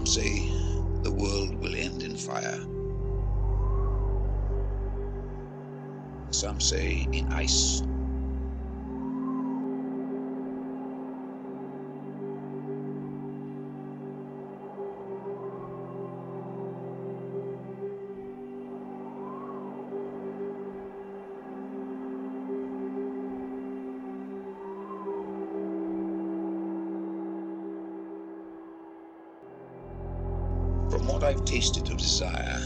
Some say the world will end in fire. Some say in ice. Of desire,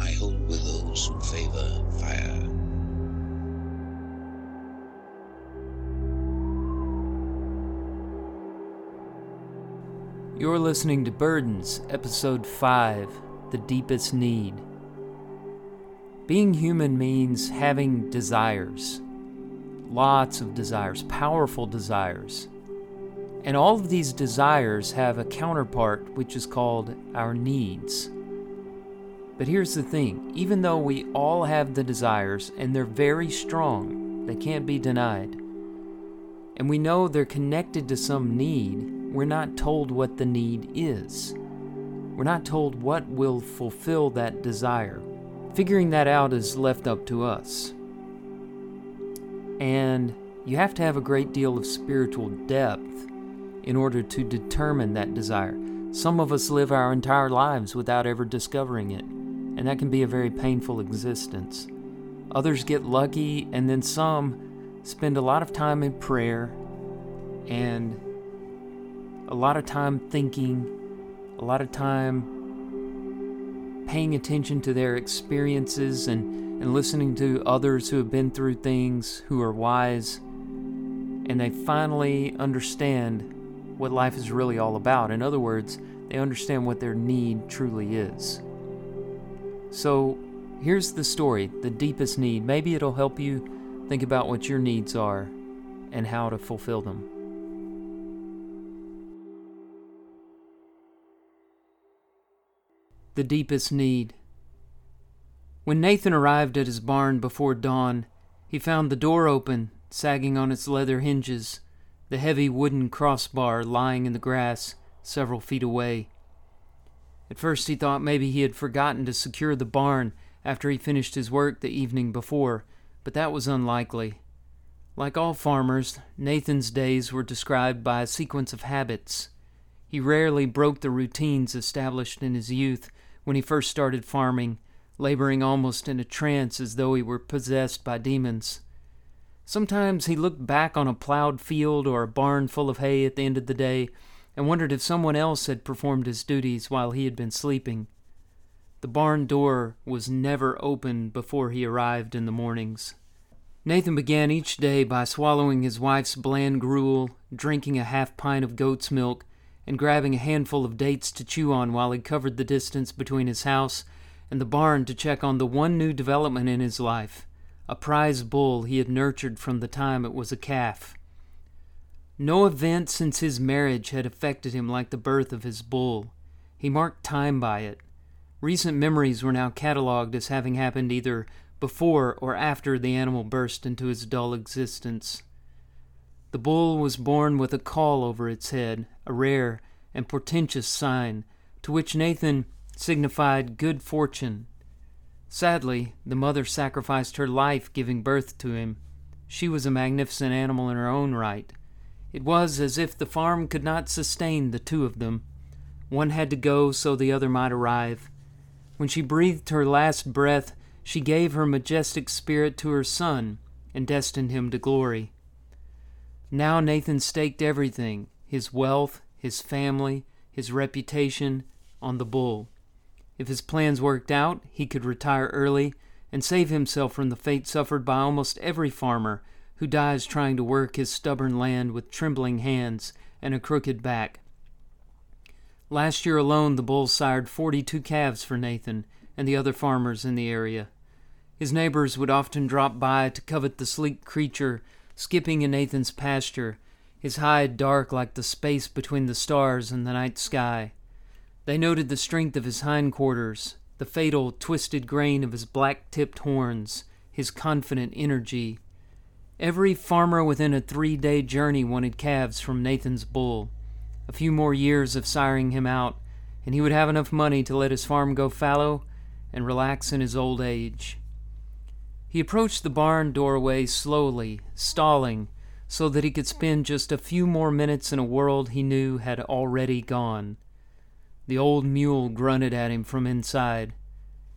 I hold with those who favor fire. You're listening to Burdens, Episode 5 The Deepest Need. Being human means having desires. Lots of desires, powerful desires. And all of these desires have a counterpart which is called our needs. But here's the thing even though we all have the desires and they're very strong, they can't be denied, and we know they're connected to some need, we're not told what the need is. We're not told what will fulfill that desire. Figuring that out is left up to us. And you have to have a great deal of spiritual depth in order to determine that desire. Some of us live our entire lives without ever discovering it, and that can be a very painful existence. Others get lucky, and then some spend a lot of time in prayer and a lot of time thinking, a lot of time paying attention to their experiences and, and listening to others who have been through things, who are wise, and they finally understand what life is really all about. In other words, they understand what their need truly is. So here's the story the deepest need. Maybe it'll help you think about what your needs are and how to fulfill them. The deepest need. When Nathan arrived at his barn before dawn, he found the door open, sagging on its leather hinges, the heavy wooden crossbar lying in the grass several feet away. At first he thought maybe he had forgotten to secure the barn after he finished his work the evening before, but that was unlikely. Like all farmers, Nathan's days were described by a sequence of habits. He rarely broke the routines established in his youth when he first started farming, laboring almost in a trance as though he were possessed by demons. Sometimes he looked back on a plowed field or a barn full of hay at the end of the day and wondered if someone else had performed his duties while he had been sleeping. The barn door was never opened before he arrived in the mornings. Nathan began each day by swallowing his wife's bland gruel, drinking a half pint of goat's milk, and grabbing a handful of dates to chew on while he covered the distance between his house and the barn to check on the one new development in his life a prize bull he had nurtured from the time it was a calf. No event since his marriage had affected him like the birth of his bull. He marked time by it. Recent memories were now catalogued as having happened either before or after the animal burst into his dull existence. The bull was born with a caul over its head, a rare and portentous sign, to which Nathan signified good fortune. Sadly, the mother sacrificed her life giving birth to him. She was a magnificent animal in her own right. It was as if the farm could not sustain the two of them. One had to go so the other might arrive. When she breathed her last breath, she gave her majestic spirit to her son and destined him to glory. Now Nathan staked everything his wealth, his family, his reputation on the bull. If his plans worked out, he could retire early and save himself from the fate suffered by almost every farmer who dies trying to work his stubborn land with trembling hands and a crooked back. Last year alone, the bulls sired 42 calves for Nathan and the other farmers in the area. His neighbors would often drop by to covet the sleek creature skipping in Nathan's pasture, his hide dark like the space between the stars and the night sky. They noted the strength of his hindquarters, the fatal, twisted grain of his black tipped horns, his confident energy. Every farmer within a three day journey wanted calves from Nathan's bull. A few more years of siring him out, and he would have enough money to let his farm go fallow and relax in his old age. He approached the barn doorway slowly, stalling, so that he could spend just a few more minutes in a world he knew had already gone. The old mule grunted at him from inside.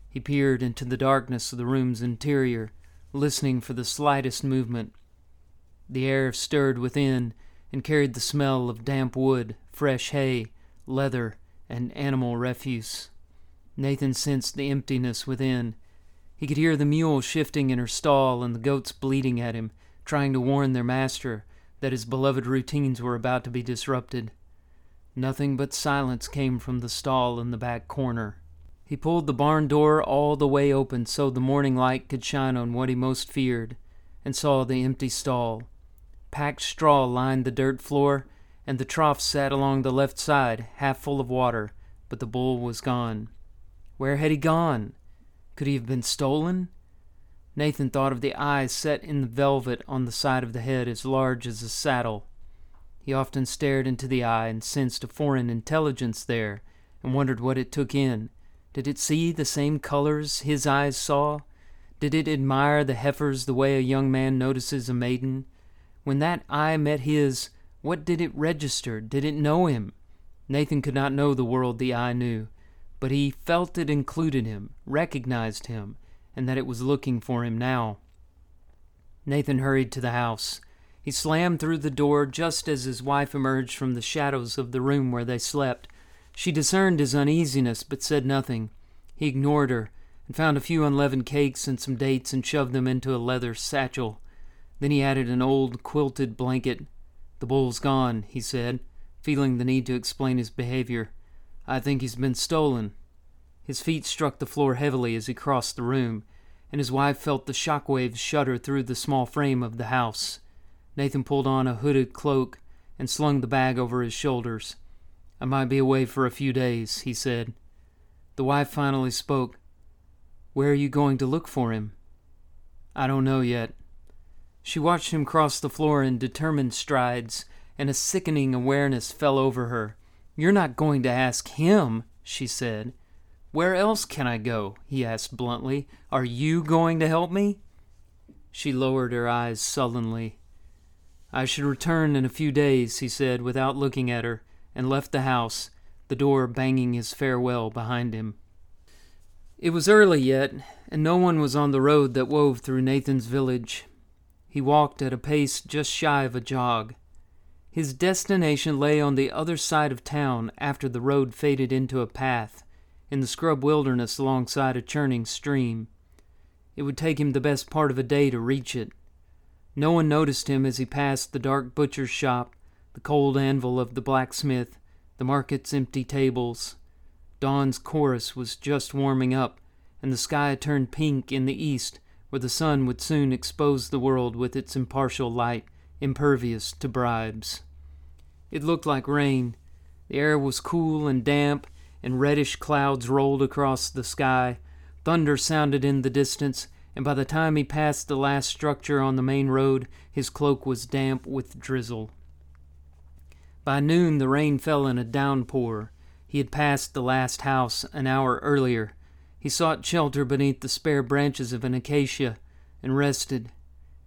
He peered into the darkness of the room's interior, listening for the slightest movement. The air stirred within and carried the smell of damp wood, fresh hay, leather, and animal refuse. Nathan sensed the emptiness within. He could hear the mule shifting in her stall and the goats bleating at him, trying to warn their master that his beloved routines were about to be disrupted. Nothing but silence came from the stall in the back corner. He pulled the barn door all the way open so the morning light could shine on what he most feared, and saw the empty stall. Packed straw lined the dirt floor, and the trough sat along the left side, half full of water, but the bull was gone. Where had he gone? Could he have been stolen? Nathan thought of the eyes set in the velvet on the side of the head as large as a saddle. He often stared into the eye and sensed a foreign intelligence there, and wondered what it took in. Did it see the same colors his eyes saw? Did it admire the heifers the way a young man notices a maiden? When that eye met his, what did it register? Did it know him? Nathan could not know the world the eye knew, but he felt it included him, recognized him, and that it was looking for him now. Nathan hurried to the house. He slammed through the door just as his wife emerged from the shadows of the room where they slept. She discerned his uneasiness, but said nothing. He ignored her, and found a few unleavened cakes and some dates and shoved them into a leather satchel. Then he added an old quilted blanket. The bull's gone, he said, feeling the need to explain his behavior. I think he's been stolen. His feet struck the floor heavily as he crossed the room, and his wife felt the shock waves shudder through the small frame of the house. Nathan pulled on a hooded cloak and slung the bag over his shoulders. I might be away for a few days, he said. The wife finally spoke. Where are you going to look for him? I don't know yet. She watched him cross the floor in determined strides, and a sickening awareness fell over her. You're not going to ask him, she said. Where else can I go? he asked bluntly. Are you going to help me? She lowered her eyes sullenly. I should return in a few days, he said, without looking at her, and left the house, the door banging his farewell behind him. It was early yet, and no one was on the road that wove through Nathan's village. He walked at a pace just shy of a jog. His destination lay on the other side of town after the road faded into a path in the scrub wilderness alongside a churning stream. It would take him the best part of a day to reach it. No one noticed him as he passed the dark butcher's shop, the cold anvil of the blacksmith, the market's empty tables. Dawn's chorus was just warming up, and the sky turned pink in the east, where the sun would soon expose the world with its impartial light, impervious to bribes. It looked like rain. The air was cool and damp, and reddish clouds rolled across the sky. Thunder sounded in the distance, and by the time he passed the last structure on the main road, his cloak was damp with drizzle. By noon, the rain fell in a downpour. He had passed the last house an hour earlier. He sought shelter beneath the spare branches of an acacia and rested.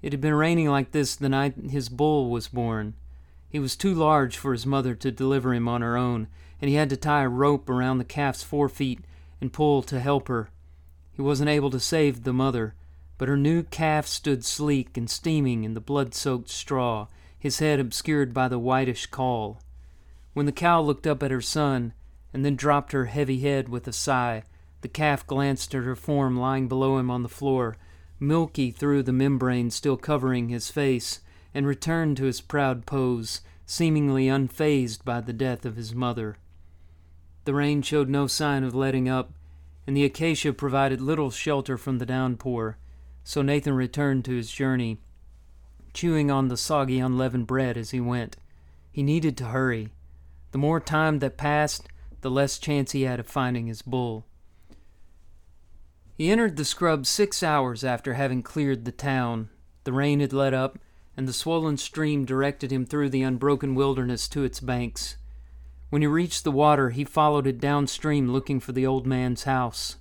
It had been raining like this the night his bull was born. He was too large for his mother to deliver him on her own, and he had to tie a rope around the calf's forefeet and pull to help her. He wasn't able to save the mother, but her new calf stood sleek and steaming in the blood soaked straw, his head obscured by the whitish caul. When the cow looked up at her son, and then dropped her heavy head with a sigh, the calf glanced at her form lying below him on the floor, milky through the membrane still covering his face, and returned to his proud pose, seemingly unfazed by the death of his mother. The rain showed no sign of letting up, and the acacia provided little shelter from the downpour, so Nathan returned to his journey, chewing on the soggy, unleavened bread as he went. He needed to hurry. The more time that passed, the less chance he had of finding his bull. He entered the scrub six hours after having cleared the town. The rain had let up, and the swollen stream directed him through the unbroken wilderness to its banks. When he reached the water, he followed it downstream looking for the old man's house.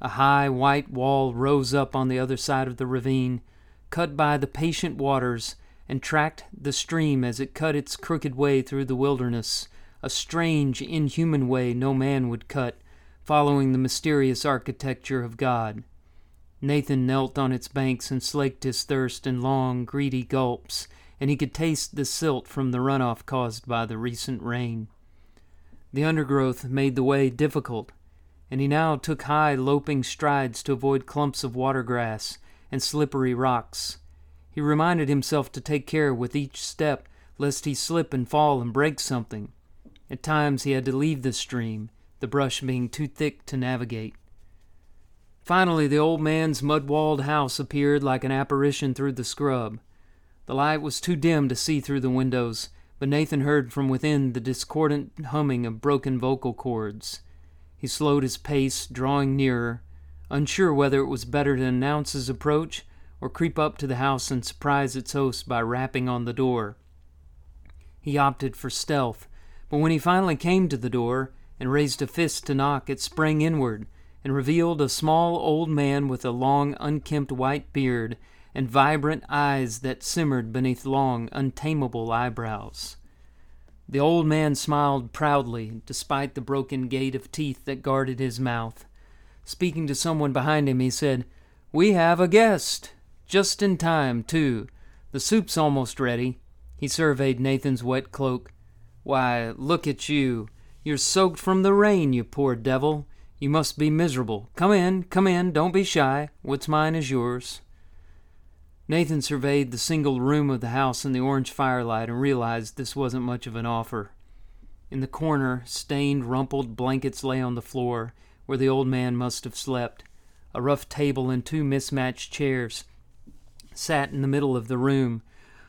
A high white wall rose up on the other side of the ravine, cut by the patient waters, and tracked the stream as it cut its crooked way through the wilderness, a strange, inhuman way no man would cut, following the mysterious architecture of God. Nathan knelt on its banks and slaked his thirst in long, greedy gulps, and he could taste the silt from the runoff caused by the recent rain. The undergrowth made the way difficult, and he now took high, loping strides to avoid clumps of water grass and slippery rocks. He reminded himself to take care with each step lest he slip and fall and break something. At times he had to leave the stream, the brush being too thick to navigate. Finally, the old man's mud walled house appeared like an apparition through the scrub. The light was too dim to see through the windows, but Nathan heard from within the discordant humming of broken vocal cords. He slowed his pace, drawing nearer, unsure whether it was better to announce his approach or creep up to the house and surprise its host by rapping on the door. He opted for stealth, but when he finally came to the door and raised a fist to knock, it sprang inward and revealed a small old man with a long, unkempt white beard and vibrant eyes that simmered beneath long, untamable eyebrows. The old man smiled proudly, despite the broken gate of teeth that guarded his mouth. Speaking to someone behind him, he said, We have a guest. Just in time, too. The soup's almost ready. He surveyed Nathan's wet cloak. Why, look at you. You're soaked from the rain, you poor devil. You must be miserable. Come in, come in, don't be shy. What's mine is yours. Nathan surveyed the single room of the house in the orange firelight and realized this wasn't much of an offer. In the corner, stained, rumpled blankets lay on the floor, where the old man must have slept. A rough table and two mismatched chairs sat in the middle of the room.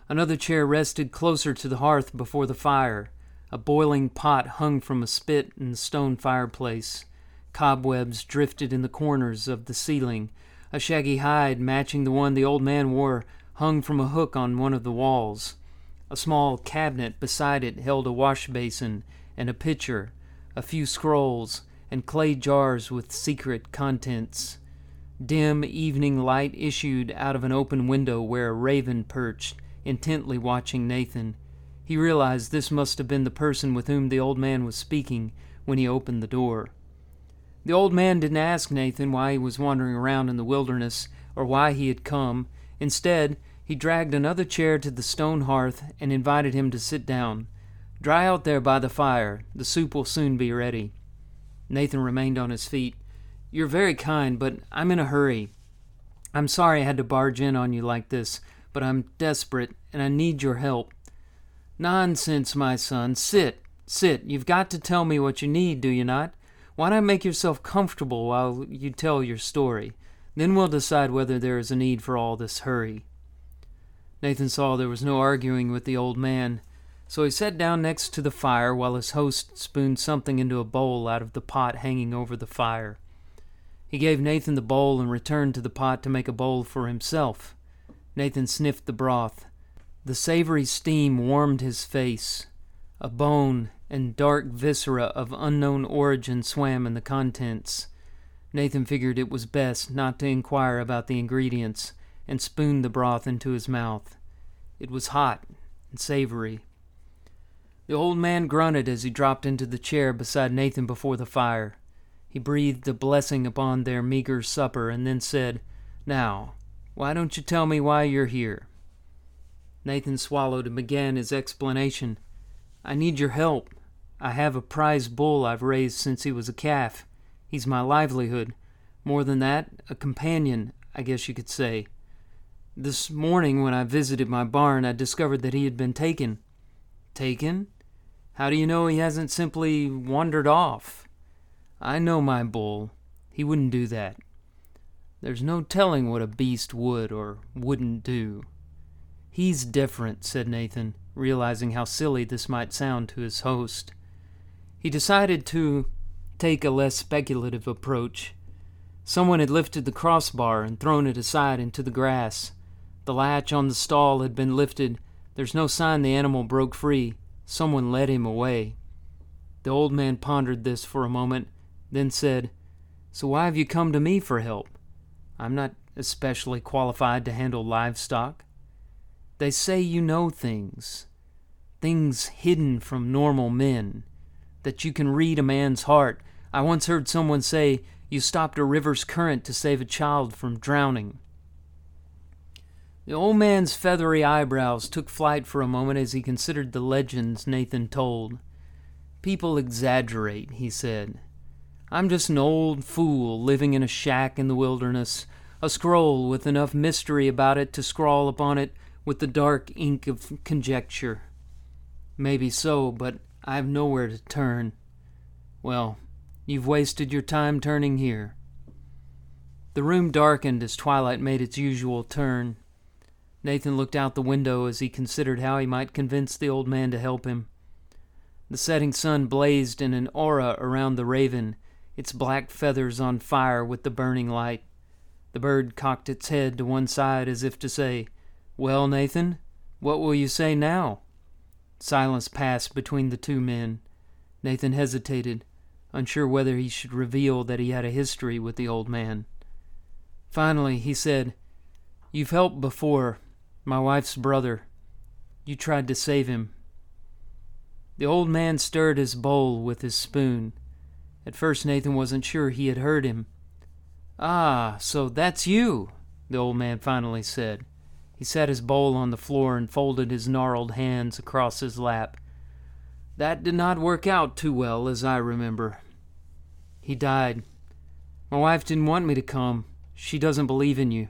Another chair rested closer to the hearth before the fire. A boiling pot hung from a spit in the stone fireplace. Cobwebs drifted in the corners of the ceiling, a shaggy hide matching the one the old man wore hung from a hook on one of the walls. A small cabinet beside it held a wash basin and a pitcher, a few scrolls, and clay jars with secret contents. Dim evening light issued out of an open window where a raven perched, intently watching Nathan. He realized this must have been the person with whom the old man was speaking when he opened the door. The old man didn't ask Nathan why he was wandering around in the wilderness or why he had come. Instead, he dragged another chair to the stone hearth and invited him to sit down. Dry out there by the fire. The soup will soon be ready. Nathan remained on his feet. You're very kind, but I'm in a hurry. I'm sorry I had to barge in on you like this, but I'm desperate and I need your help. Nonsense, my son. Sit, sit. You've got to tell me what you need, do you not? Why not make yourself comfortable while you tell your story? Then we'll decide whether there is a need for all this hurry. Nathan saw there was no arguing with the old man, so he sat down next to the fire while his host spooned something into a bowl out of the pot hanging over the fire. He gave Nathan the bowl and returned to the pot to make a bowl for himself. Nathan sniffed the broth. The savory steam warmed his face. A bone and dark viscera of unknown origin swam in the contents. Nathan figured it was best not to inquire about the ingredients and spooned the broth into his mouth. It was hot and savory. The old man grunted as he dropped into the chair beside Nathan before the fire. He breathed a blessing upon their meager supper and then said, Now, why don't you tell me why you're here? Nathan swallowed and began his explanation. I need your help. I have a prize bull I've raised since he was a calf. He's my livelihood. More than that, a companion, I guess you could say. This morning, when I visited my barn, I discovered that he had been taken. Taken? How do you know he hasn't simply wandered off? I know my bull. He wouldn't do that. There's no telling what a beast would or wouldn't do. He's different, said Nathan, realizing how silly this might sound to his host. He decided to take a less speculative approach. Someone had lifted the crossbar and thrown it aside into the grass. The latch on the stall had been lifted. There's no sign the animal broke free. Someone led him away. The old man pondered this for a moment, then said, So why have you come to me for help? I'm not especially qualified to handle livestock. They say you know things, things hidden from normal men, that you can read a man's heart. I once heard someone say you stopped a river's current to save a child from drowning. The old man's feathery eyebrows took flight for a moment as he considered the legends Nathan told. People exaggerate, he said. I'm just an old fool living in a shack in the wilderness, a scroll with enough mystery about it to scrawl upon it with the dark ink of conjecture. Maybe so, but I've nowhere to turn. Well, you've wasted your time turning here. The room darkened as twilight made its usual turn. Nathan looked out the window as he considered how he might convince the old man to help him. The setting sun blazed in an aura around the raven, its black feathers on fire with the burning light. The bird cocked its head to one side as if to say, Well, Nathan, what will you say now? Silence passed between the two men. Nathan hesitated, unsure whether he should reveal that he had a history with the old man. Finally, he said, You've helped before, my wife's brother. You tried to save him. The old man stirred his bowl with his spoon. At first, Nathan wasn't sure he had heard him. Ah, so that's you, the old man finally said. He set his bowl on the floor and folded his gnarled hands across his lap. That did not work out too well, as I remember. He died. My wife didn't want me to come. She doesn't believe in you.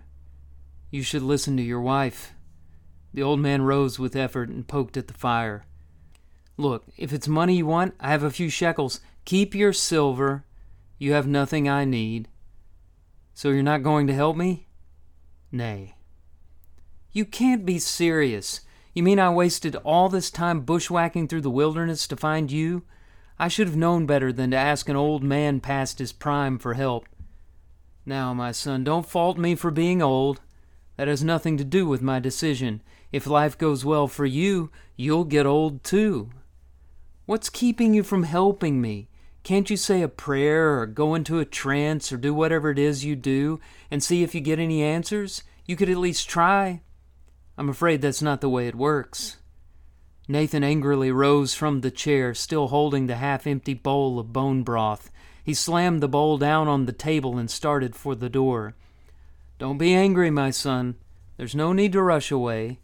You should listen to your wife. The old man rose with effort and poked at the fire. Look, if it's money you want, I have a few shekels. Keep your silver. You have nothing I need. So you're not going to help me? Nay. You can't be serious. You mean I wasted all this time bushwhacking through the wilderness to find you? I should have known better than to ask an old man past his prime for help. Now, my son, don't fault me for being old. That has nothing to do with my decision. If life goes well for you, you'll get old too. What's keeping you from helping me? Can't you say a prayer or go into a trance or do whatever it is you do and see if you get any answers? You could at least try. I'm afraid that's not the way it works. Nathan angrily rose from the chair, still holding the half empty bowl of bone broth. He slammed the bowl down on the table and started for the door. Don't be angry, my son. There's no need to rush away.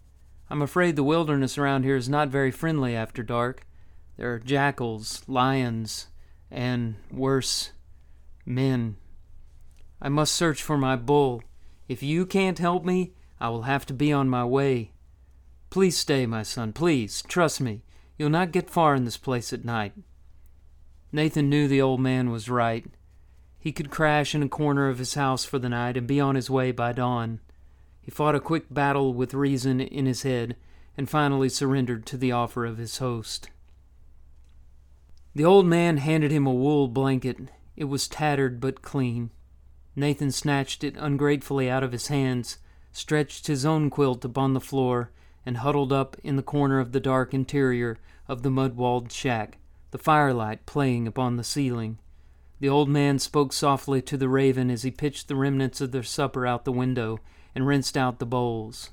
I'm afraid the wilderness around here is not very friendly after dark. There are jackals, lions, and, worse, men. I must search for my bull. If you can't help me, I will have to be on my way. Please stay, my son, please. Trust me. You'll not get far in this place at night. Nathan knew the old man was right. He could crash in a corner of his house for the night and be on his way by dawn. He fought a quick battle with reason in his head and finally surrendered to the offer of his host. The old man handed him a wool blanket. It was tattered but clean. Nathan snatched it ungratefully out of his hands, stretched his own quilt upon the floor, and huddled up in the corner of the dark interior of the mud walled shack, the firelight playing upon the ceiling. The old man spoke softly to the raven as he pitched the remnants of their supper out the window and rinsed out the bowls.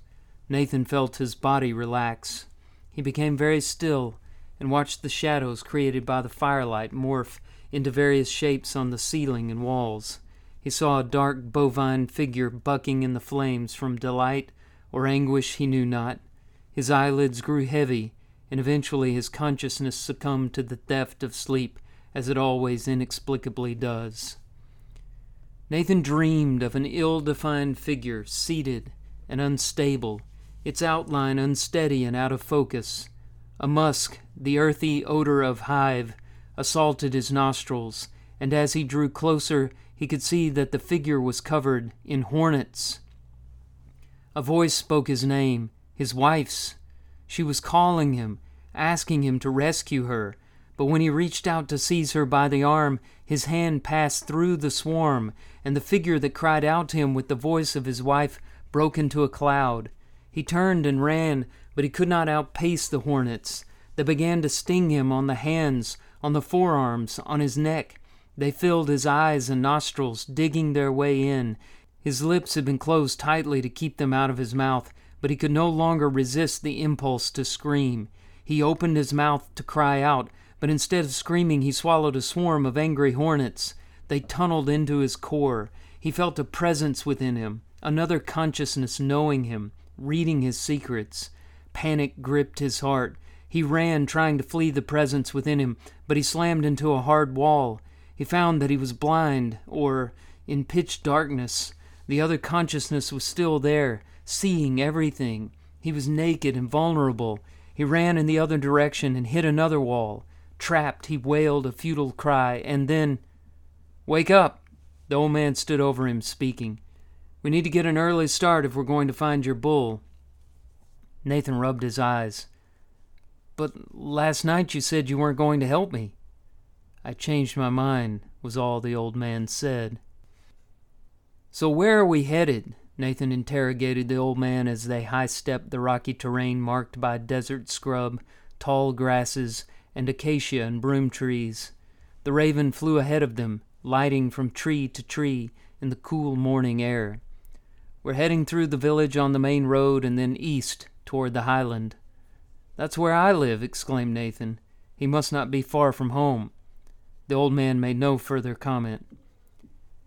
Nathan felt his body relax. He became very still and watched the shadows created by the firelight morph into various shapes on the ceiling and walls. He saw a dark bovine figure bucking in the flames from delight or anguish he knew not. His eyelids grew heavy, and eventually his consciousness succumbed to the theft of sleep, as it always inexplicably does. Nathan dreamed of an ill defined figure, seated and unstable, its outline unsteady and out of focus. A musk, the earthy odor of hive, assaulted his nostrils, and as he drew closer, he could see that the figure was covered in hornets. A voice spoke his name, his wife's. She was calling him, asking him to rescue her, but when he reached out to seize her by the arm, his hand passed through the swarm, and the figure that cried out to him with the voice of his wife broke into a cloud. He turned and ran, but he could not outpace the hornets. They began to sting him on the hands, on the forearms, on his neck. They filled his eyes and nostrils, digging their way in. His lips had been closed tightly to keep them out of his mouth, but he could no longer resist the impulse to scream. He opened his mouth to cry out, but instead of screaming, he swallowed a swarm of angry hornets. They tunneled into his core. He felt a presence within him, another consciousness knowing him, reading his secrets. Panic gripped his heart. He ran, trying to flee the presence within him, but he slammed into a hard wall. He found that he was blind, or in pitch darkness. The other consciousness was still there, seeing everything. He was naked and vulnerable. He ran in the other direction and hit another wall. Trapped, he wailed a futile cry, and then. Wake up! The old man stood over him, speaking. We need to get an early start if we're going to find your bull. Nathan rubbed his eyes. But last night you said you weren't going to help me. I changed my mind, was all the old man said. So where are we headed? Nathan interrogated the old man as they high stepped the rocky terrain marked by desert scrub, tall grasses, and acacia and broom trees. The raven flew ahead of them, lighting from tree to tree in the cool morning air. We're heading through the village on the main road and then east toward the highland. That's where I live, exclaimed Nathan. He must not be far from home. The old man made no further comment.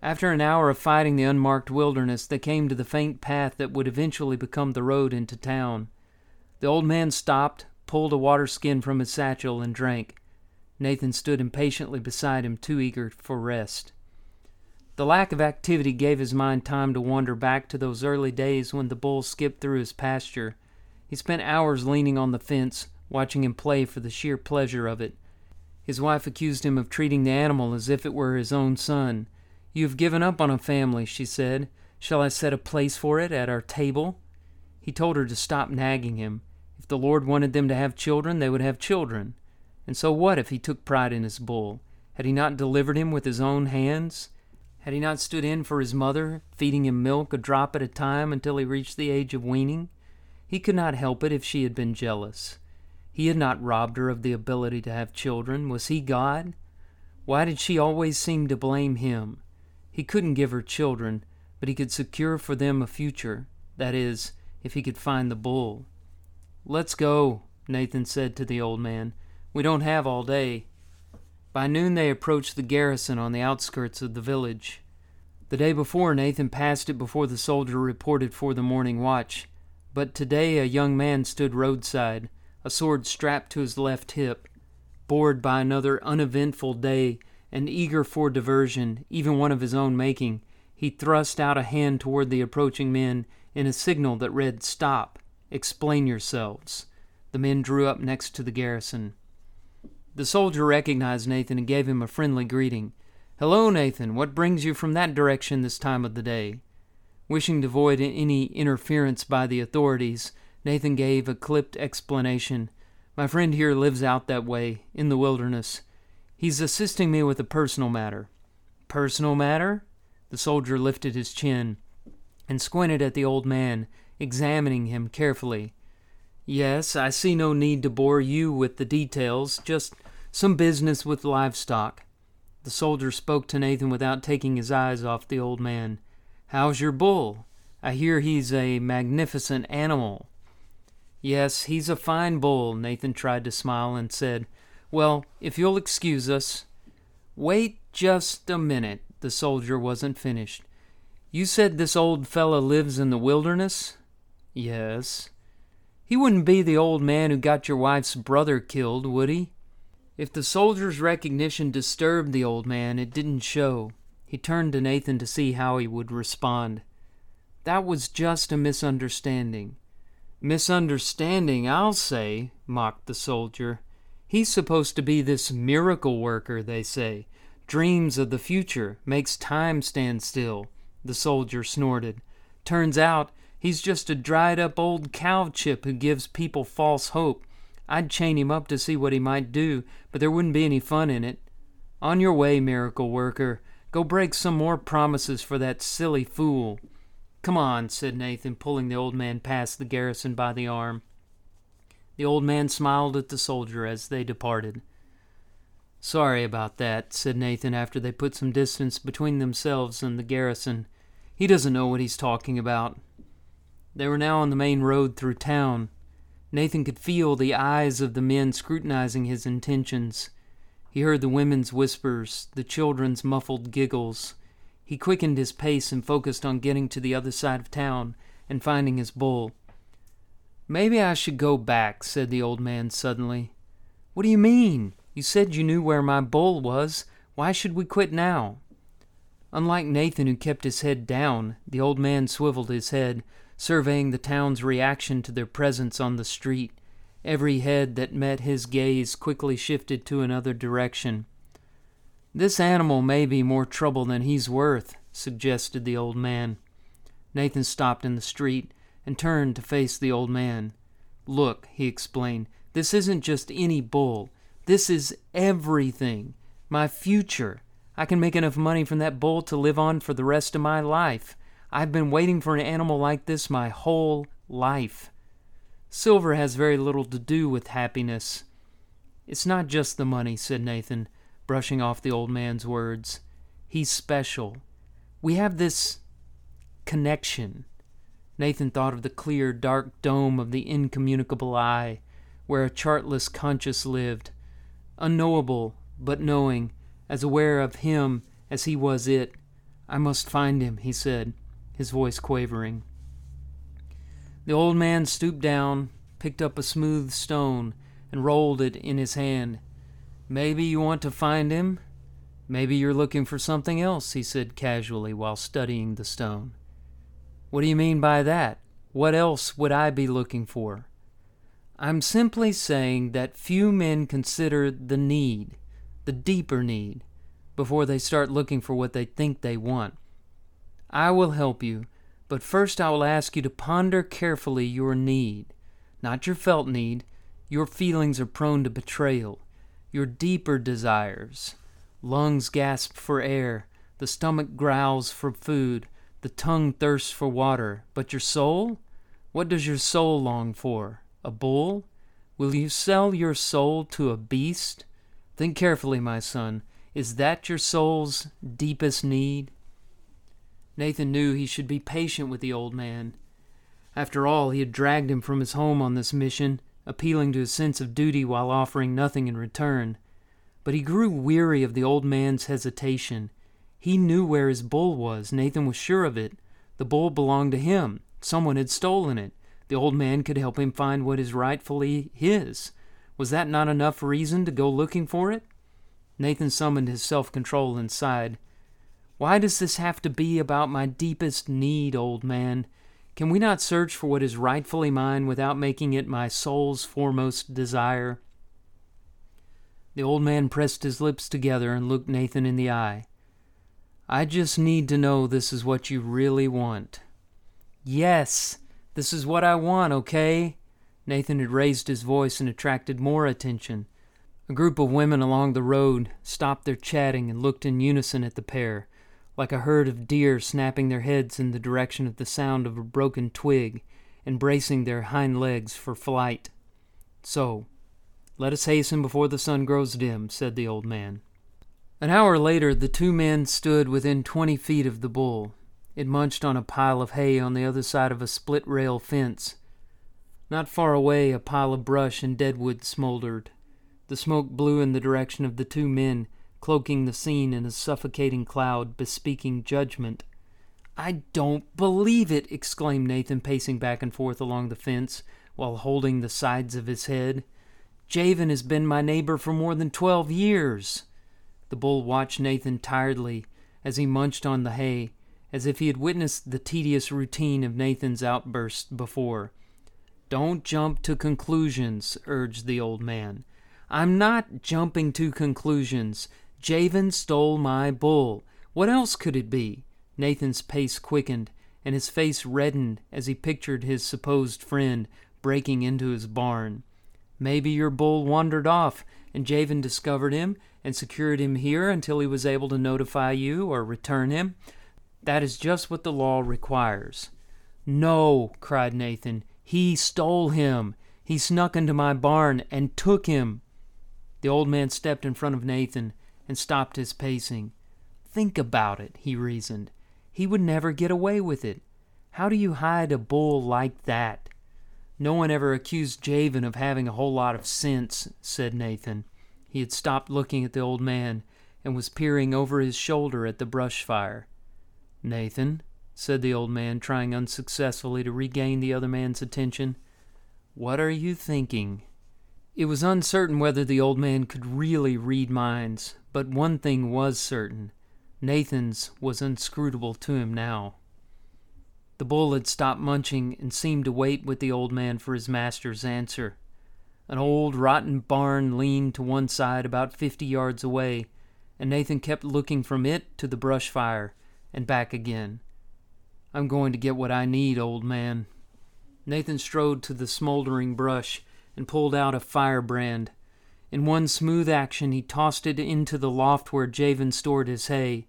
After an hour of fighting the unmarked wilderness, they came to the faint path that would eventually become the road into town. The old man stopped, pulled a water skin from his satchel, and drank. Nathan stood impatiently beside him, too eager for rest. The lack of activity gave his mind time to wander back to those early days when the bull skipped through his pasture. He spent hours leaning on the fence, watching him play for the sheer pleasure of it. His wife accused him of treating the animal as if it were his own son. You have given up on a family, she said. Shall I set a place for it at our table? He told her to stop nagging him. If the Lord wanted them to have children, they would have children. And so what if he took pride in his bull? Had he not delivered him with his own hands? Had he not stood in for his mother, feeding him milk a drop at a time until he reached the age of weaning? He could not help it if she had been jealous. He had not robbed her of the ability to have children. Was he God? Why did she always seem to blame him? He couldn't give her children, but he could secure for them a future. That is, if he could find the bull. Let's go, Nathan said to the old man. We don't have all day. By noon they approached the garrison on the outskirts of the village. The day before, Nathan passed it before the soldier reported for the morning watch. But today a young man stood roadside, a sword strapped to his left hip. Bored by another uneventful day and eager for diversion, even one of his own making, he thrust out a hand toward the approaching men in a signal that read, Stop! Explain yourselves. The men drew up next to the garrison. The soldier recognized Nathan and gave him a friendly greeting. Hello, Nathan. What brings you from that direction this time of the day? Wishing to avoid any interference by the authorities, Nathan gave a clipped explanation. My friend here lives out that way, in the wilderness. He's assisting me with a personal matter. Personal matter? The soldier lifted his chin and squinted at the old man, examining him carefully. Yes, I see no need to bore you with the details, just some business with livestock. The soldier spoke to Nathan without taking his eyes off the old man. How's your bull? I hear he's a magnificent animal. Yes, he's a fine bull, Nathan tried to smile and said, Well, if you'll excuse us. Wait just a minute. The soldier wasn't finished. You said this old fellow lives in the wilderness? Yes. He wouldn't be the old man who got your wife's brother killed, would he? If the soldier's recognition disturbed the old man, it didn't show. He turned to Nathan to see how he would respond. That was just a misunderstanding. Misunderstanding, I'll say, mocked the soldier. He's supposed to be this miracle worker, they say. Dreams of the future, makes time stand still. The soldier snorted. Turns out He's just a dried up old cow chip who gives people false hope. I'd chain him up to see what he might do, but there wouldn't be any fun in it. On your way, miracle worker. Go break some more promises for that silly fool. Come on, said Nathan, pulling the old man past the garrison by the arm. The old man smiled at the soldier as they departed. Sorry about that, said Nathan after they put some distance between themselves and the garrison. He doesn't know what he's talking about. They were now on the main road through town. Nathan could feel the eyes of the men scrutinizing his intentions. He heard the women's whispers, the children's muffled giggles. He quickened his pace and focused on getting to the other side of town and finding his bull. Maybe I should go back, said the old man suddenly. What do you mean? You said you knew where my bull was. Why should we quit now? Unlike Nathan, who kept his head down, the old man swiveled his head, surveying the town's reaction to their presence on the street. Every head that met his gaze quickly shifted to another direction. This animal may be more trouble than he's worth, suggested the old man. Nathan stopped in the street and turned to face the old man. Look, he explained, this isn't just any bull. This is everything. My future. I can make enough money from that bull to live on for the rest of my life. I've been waiting for an animal like this my whole life. Silver has very little to do with happiness. It's not just the money, said Nathan, brushing off the old man's words. He's special. We have this connection. Nathan thought of the clear, dark dome of the incommunicable eye, where a chartless conscious lived, unknowable but knowing, as aware of him as he was it. I must find him, he said, his voice quavering. The old man stooped down, picked up a smooth stone, and rolled it in his hand. Maybe you want to find him? Maybe you're looking for something else, he said casually while studying the stone. What do you mean by that? What else would I be looking for? I'm simply saying that few men consider the need, the deeper need, before they start looking for what they think they want. I will help you, but first I will ask you to ponder carefully your need, not your felt need. Your feelings are prone to betrayal. Your deeper desires. Lungs gasp for air, the stomach growls for food, the tongue thirsts for water. But your soul? What does your soul long for? A bull? Will you sell your soul to a beast? Think carefully, my son. Is that your soul's deepest need? Nathan knew he should be patient with the old man. After all, he had dragged him from his home on this mission, appealing to his sense of duty while offering nothing in return. But he grew weary of the old man's hesitation. He knew where his bull was, Nathan was sure of it. The bull belonged to him. Someone had stolen it. The old man could help him find what is rightfully his. Was that not enough reason to go looking for it? Nathan summoned his self control and sighed. Why does this have to be about my deepest need, old man? Can we not search for what is rightfully mine without making it my soul's foremost desire? The old man pressed his lips together and looked Nathan in the eye. I just need to know this is what you really want. Yes, this is what I want, okay? Nathan had raised his voice and attracted more attention. A group of women along the road stopped their chatting and looked in unison at the pair like a herd of deer snapping their heads in the direction of the sound of a broken twig and bracing their hind legs for flight. So, let us hasten before the sun grows dim, said the old man. An hour later, the two men stood within twenty feet of the bull. It munched on a pile of hay on the other side of a split rail fence. Not far away, a pile of brush and deadwood smoldered. The smoke blew in the direction of the two men, cloaking the scene in a suffocating cloud bespeaking judgment. I don't believe it! exclaimed Nathan, pacing back and forth along the fence while holding the sides of his head. Javen has been my neighbor for more than twelve years. The bull watched Nathan tiredly as he munched on the hay, as if he had witnessed the tedious routine of Nathan's outburst before. Don't jump to conclusions, urged the old man. I'm not jumping to conclusions. Javen stole my bull. What else could it be? Nathan's pace quickened, and his face reddened as he pictured his supposed friend breaking into his barn. Maybe your bull wandered off, and Javen discovered him and secured him here until he was able to notify you or return him. That is just what the law requires. No, cried Nathan. He stole him. He snuck into my barn and took him. The old man stepped in front of Nathan and stopped his pacing. Think about it, he reasoned. He would never get away with it. How do you hide a bull like that? No one ever accused Javen of having a whole lot of sense, said Nathan. He had stopped looking at the old man and was peering over his shoulder at the brush fire. Nathan, said the old man, trying unsuccessfully to regain the other man's attention, what are you thinking? It was uncertain whether the old man could really read minds, but one thing was certain. Nathan's was inscrutable to him now. The bull had stopped munching and seemed to wait with the old man for his master's answer. An old, rotten barn leaned to one side about fifty yards away, and Nathan kept looking from it to the brush fire and back again. I'm going to get what I need, old man. Nathan strode to the smoldering brush and pulled out a firebrand. In one smooth action, he tossed it into the loft where Javen stored his hay.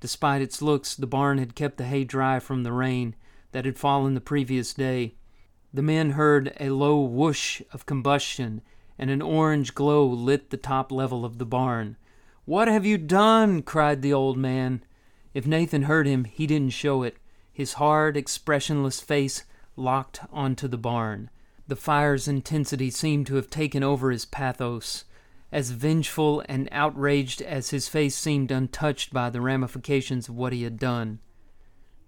Despite its looks, the barn had kept the hay dry from the rain, that had fallen the previous day. The men heard a low whoosh of combustion, and an orange glow lit the top level of the barn. What have you done? cried the old man. If Nathan heard him, he didn't show it. His hard, expressionless face locked onto the barn. The fire's intensity seemed to have taken over his pathos. As vengeful and outraged as his face seemed untouched by the ramifications of what he had done.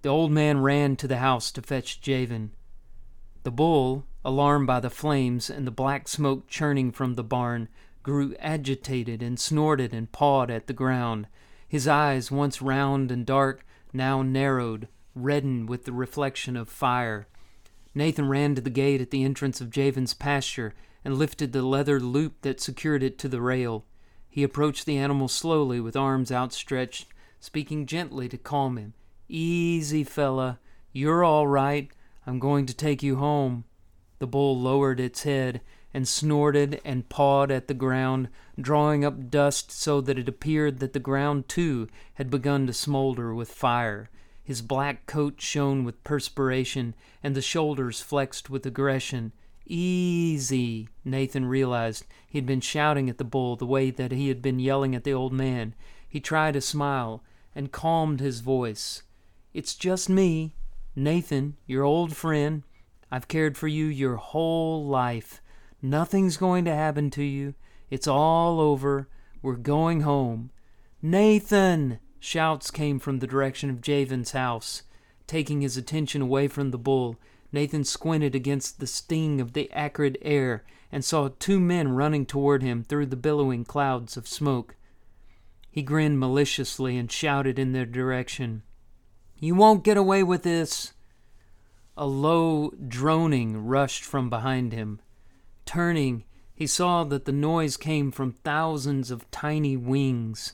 The old man ran to the house to fetch Javen. The bull, alarmed by the flames and the black smoke churning from the barn, grew agitated and snorted and pawed at the ground. His eyes, once round and dark, now narrowed, reddened with the reflection of fire. Nathan ran to the gate at the entrance of Javen's pasture and lifted the leather loop that secured it to the rail. He approached the animal slowly with arms outstretched, speaking gently to calm him. Easy, fella. You're all right. I'm going to take you home. The bull lowered its head and snorted and pawed at the ground, drawing up dust so that it appeared that the ground, too, had begun to smolder with fire. His black coat shone with perspiration, and the shoulders flexed with aggression. Easy, Nathan realized. He had been shouting at the bull the way that he had been yelling at the old man. He tried a smile and calmed his voice. It's just me, Nathan, your old friend. I've cared for you your whole life. Nothing's going to happen to you. It's all over. We're going home. Nathan! Shouts came from the direction of Javen's house. Taking his attention away from the bull, Nathan squinted against the sting of the acrid air and saw two men running toward him through the billowing clouds of smoke. He grinned maliciously and shouted in their direction. You won't get away with this. A low droning rushed from behind him. Turning, he saw that the noise came from thousands of tiny wings.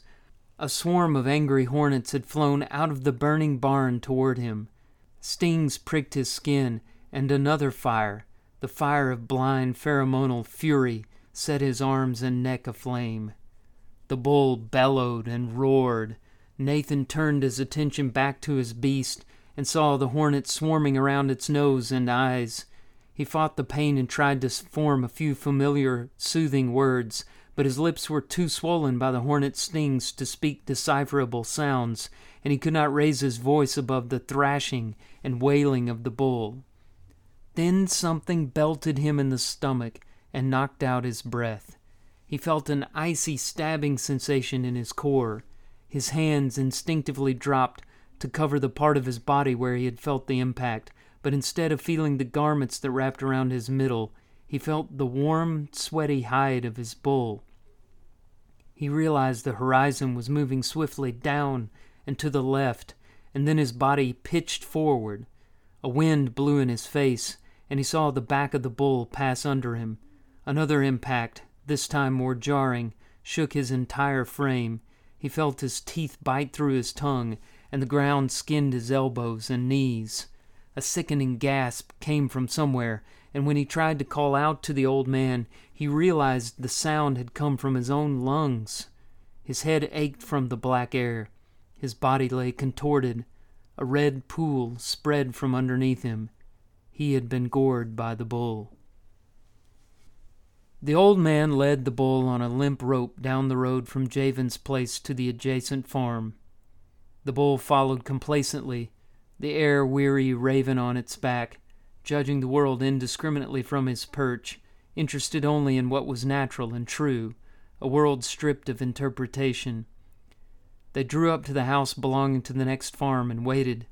A swarm of angry hornets had flown out of the burning barn toward him. Stings pricked his skin, and another fire, the fire of blind pheromonal fury, set his arms and neck aflame. The bull bellowed and roared, Nathan turned his attention back to his beast and saw the hornet swarming around its nose and eyes. He fought the pain and tried to form a few familiar, soothing words, but his lips were too swollen by the hornet's stings to speak decipherable sounds, and he could not raise his voice above the thrashing and wailing of the bull. Then something belted him in the stomach and knocked out his breath. He felt an icy stabbing sensation in his core. His hands instinctively dropped to cover the part of his body where he had felt the impact, but instead of feeling the garments that wrapped around his middle, he felt the warm, sweaty hide of his bull. He realized the horizon was moving swiftly down and to the left, and then his body pitched forward. A wind blew in his face, and he saw the back of the bull pass under him. Another impact, this time more jarring, shook his entire frame, he felt his teeth bite through his tongue, and the ground skinned his elbows and knees. A sickening gasp came from somewhere, and when he tried to call out to the old man, he realized the sound had come from his own lungs. His head ached from the black air. His body lay contorted. A red pool spread from underneath him. He had been gored by the bull. The old man led the bull on a limp rope down the road from Javen's place to the adjacent farm. The bull followed complacently, the air weary raven on its back, judging the world indiscriminately from his perch, interested only in what was natural and true, a world stripped of interpretation. They drew up to the house belonging to the next farm and waited.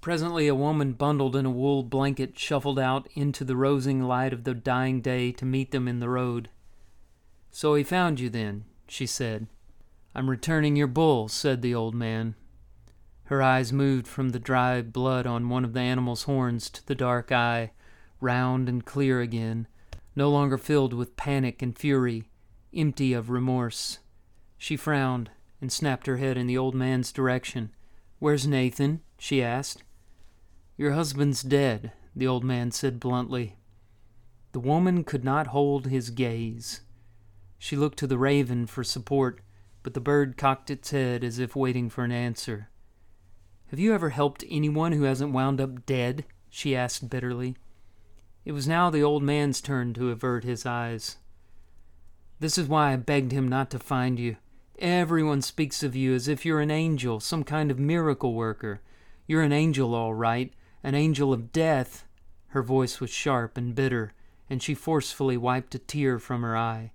Presently, a woman bundled in a wool blanket shuffled out into the rosing light of the dying day to meet them in the road. So he found you then, she said. I'm returning your bull, said the old man. Her eyes moved from the dry blood on one of the animal's horns to the dark eye, round and clear again, no longer filled with panic and fury, empty of remorse. She frowned and snapped her head in the old man's direction. Where's Nathan? she asked. Your husband's dead, the old man said bluntly. The woman could not hold his gaze. She looked to the raven for support, but the bird cocked its head as if waiting for an answer. Have you ever helped anyone who hasn't wound up dead? she asked bitterly. It was now the old man's turn to avert his eyes. This is why I begged him not to find you. Everyone speaks of you as if you're an angel, some kind of miracle worker. You're an angel, all right, an angel of death. Her voice was sharp and bitter, and she forcefully wiped a tear from her eye.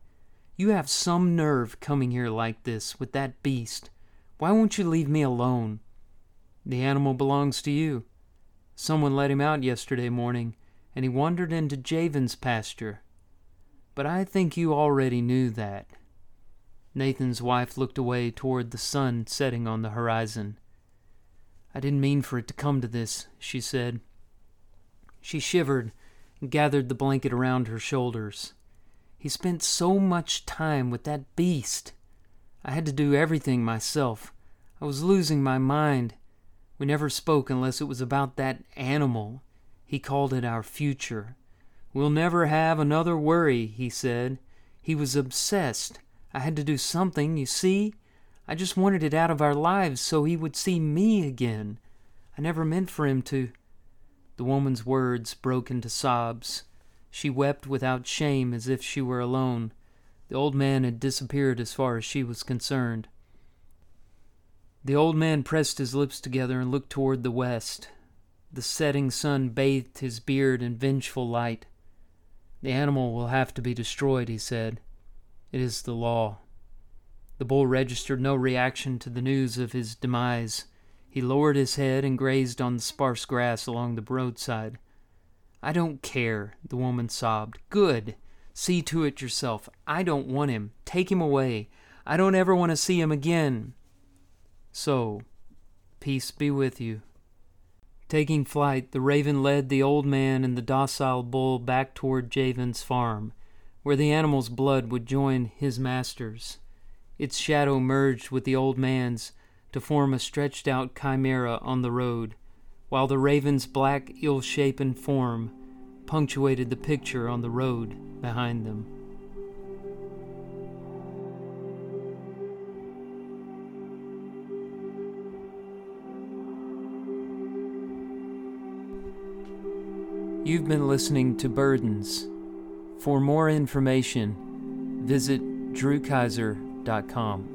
You have some nerve coming here like this, with that beast. Why won't you leave me alone? The animal belongs to you. Someone let him out yesterday morning, and he wandered into Javen's pasture. But I think you already knew that. Nathan's wife looked away toward the sun setting on the horizon. I didn't mean for it to come to this, she said. She shivered and gathered the blanket around her shoulders. He spent so much time with that beast. I had to do everything myself. I was losing my mind. We never spoke unless it was about that animal. He called it our future. We'll never have another worry, he said. He was obsessed. I had to do something, you see? I just wanted it out of our lives so he would see me again. I never meant for him to. The woman's words broke into sobs. She wept without shame as if she were alone. The old man had disappeared as far as she was concerned. The old man pressed his lips together and looked toward the west. The setting sun bathed his beard in vengeful light. The animal will have to be destroyed, he said. It is the law. The bull registered no reaction to the news of his demise. He lowered his head and grazed on the sparse grass along the roadside. I don't care, the woman sobbed. Good. See to it yourself. I don't want him. Take him away. I don't ever want to see him again. So, peace be with you. Taking flight, the raven led the old man and the docile bull back toward Javen's farm, where the animal's blood would join his master's. Its shadow merged with the old man's to form a stretched out chimera on the road, while the raven's black, ill shapen form punctuated the picture on the road behind them. You've been listening to Burdens. For more information, visit drewkaiser.com.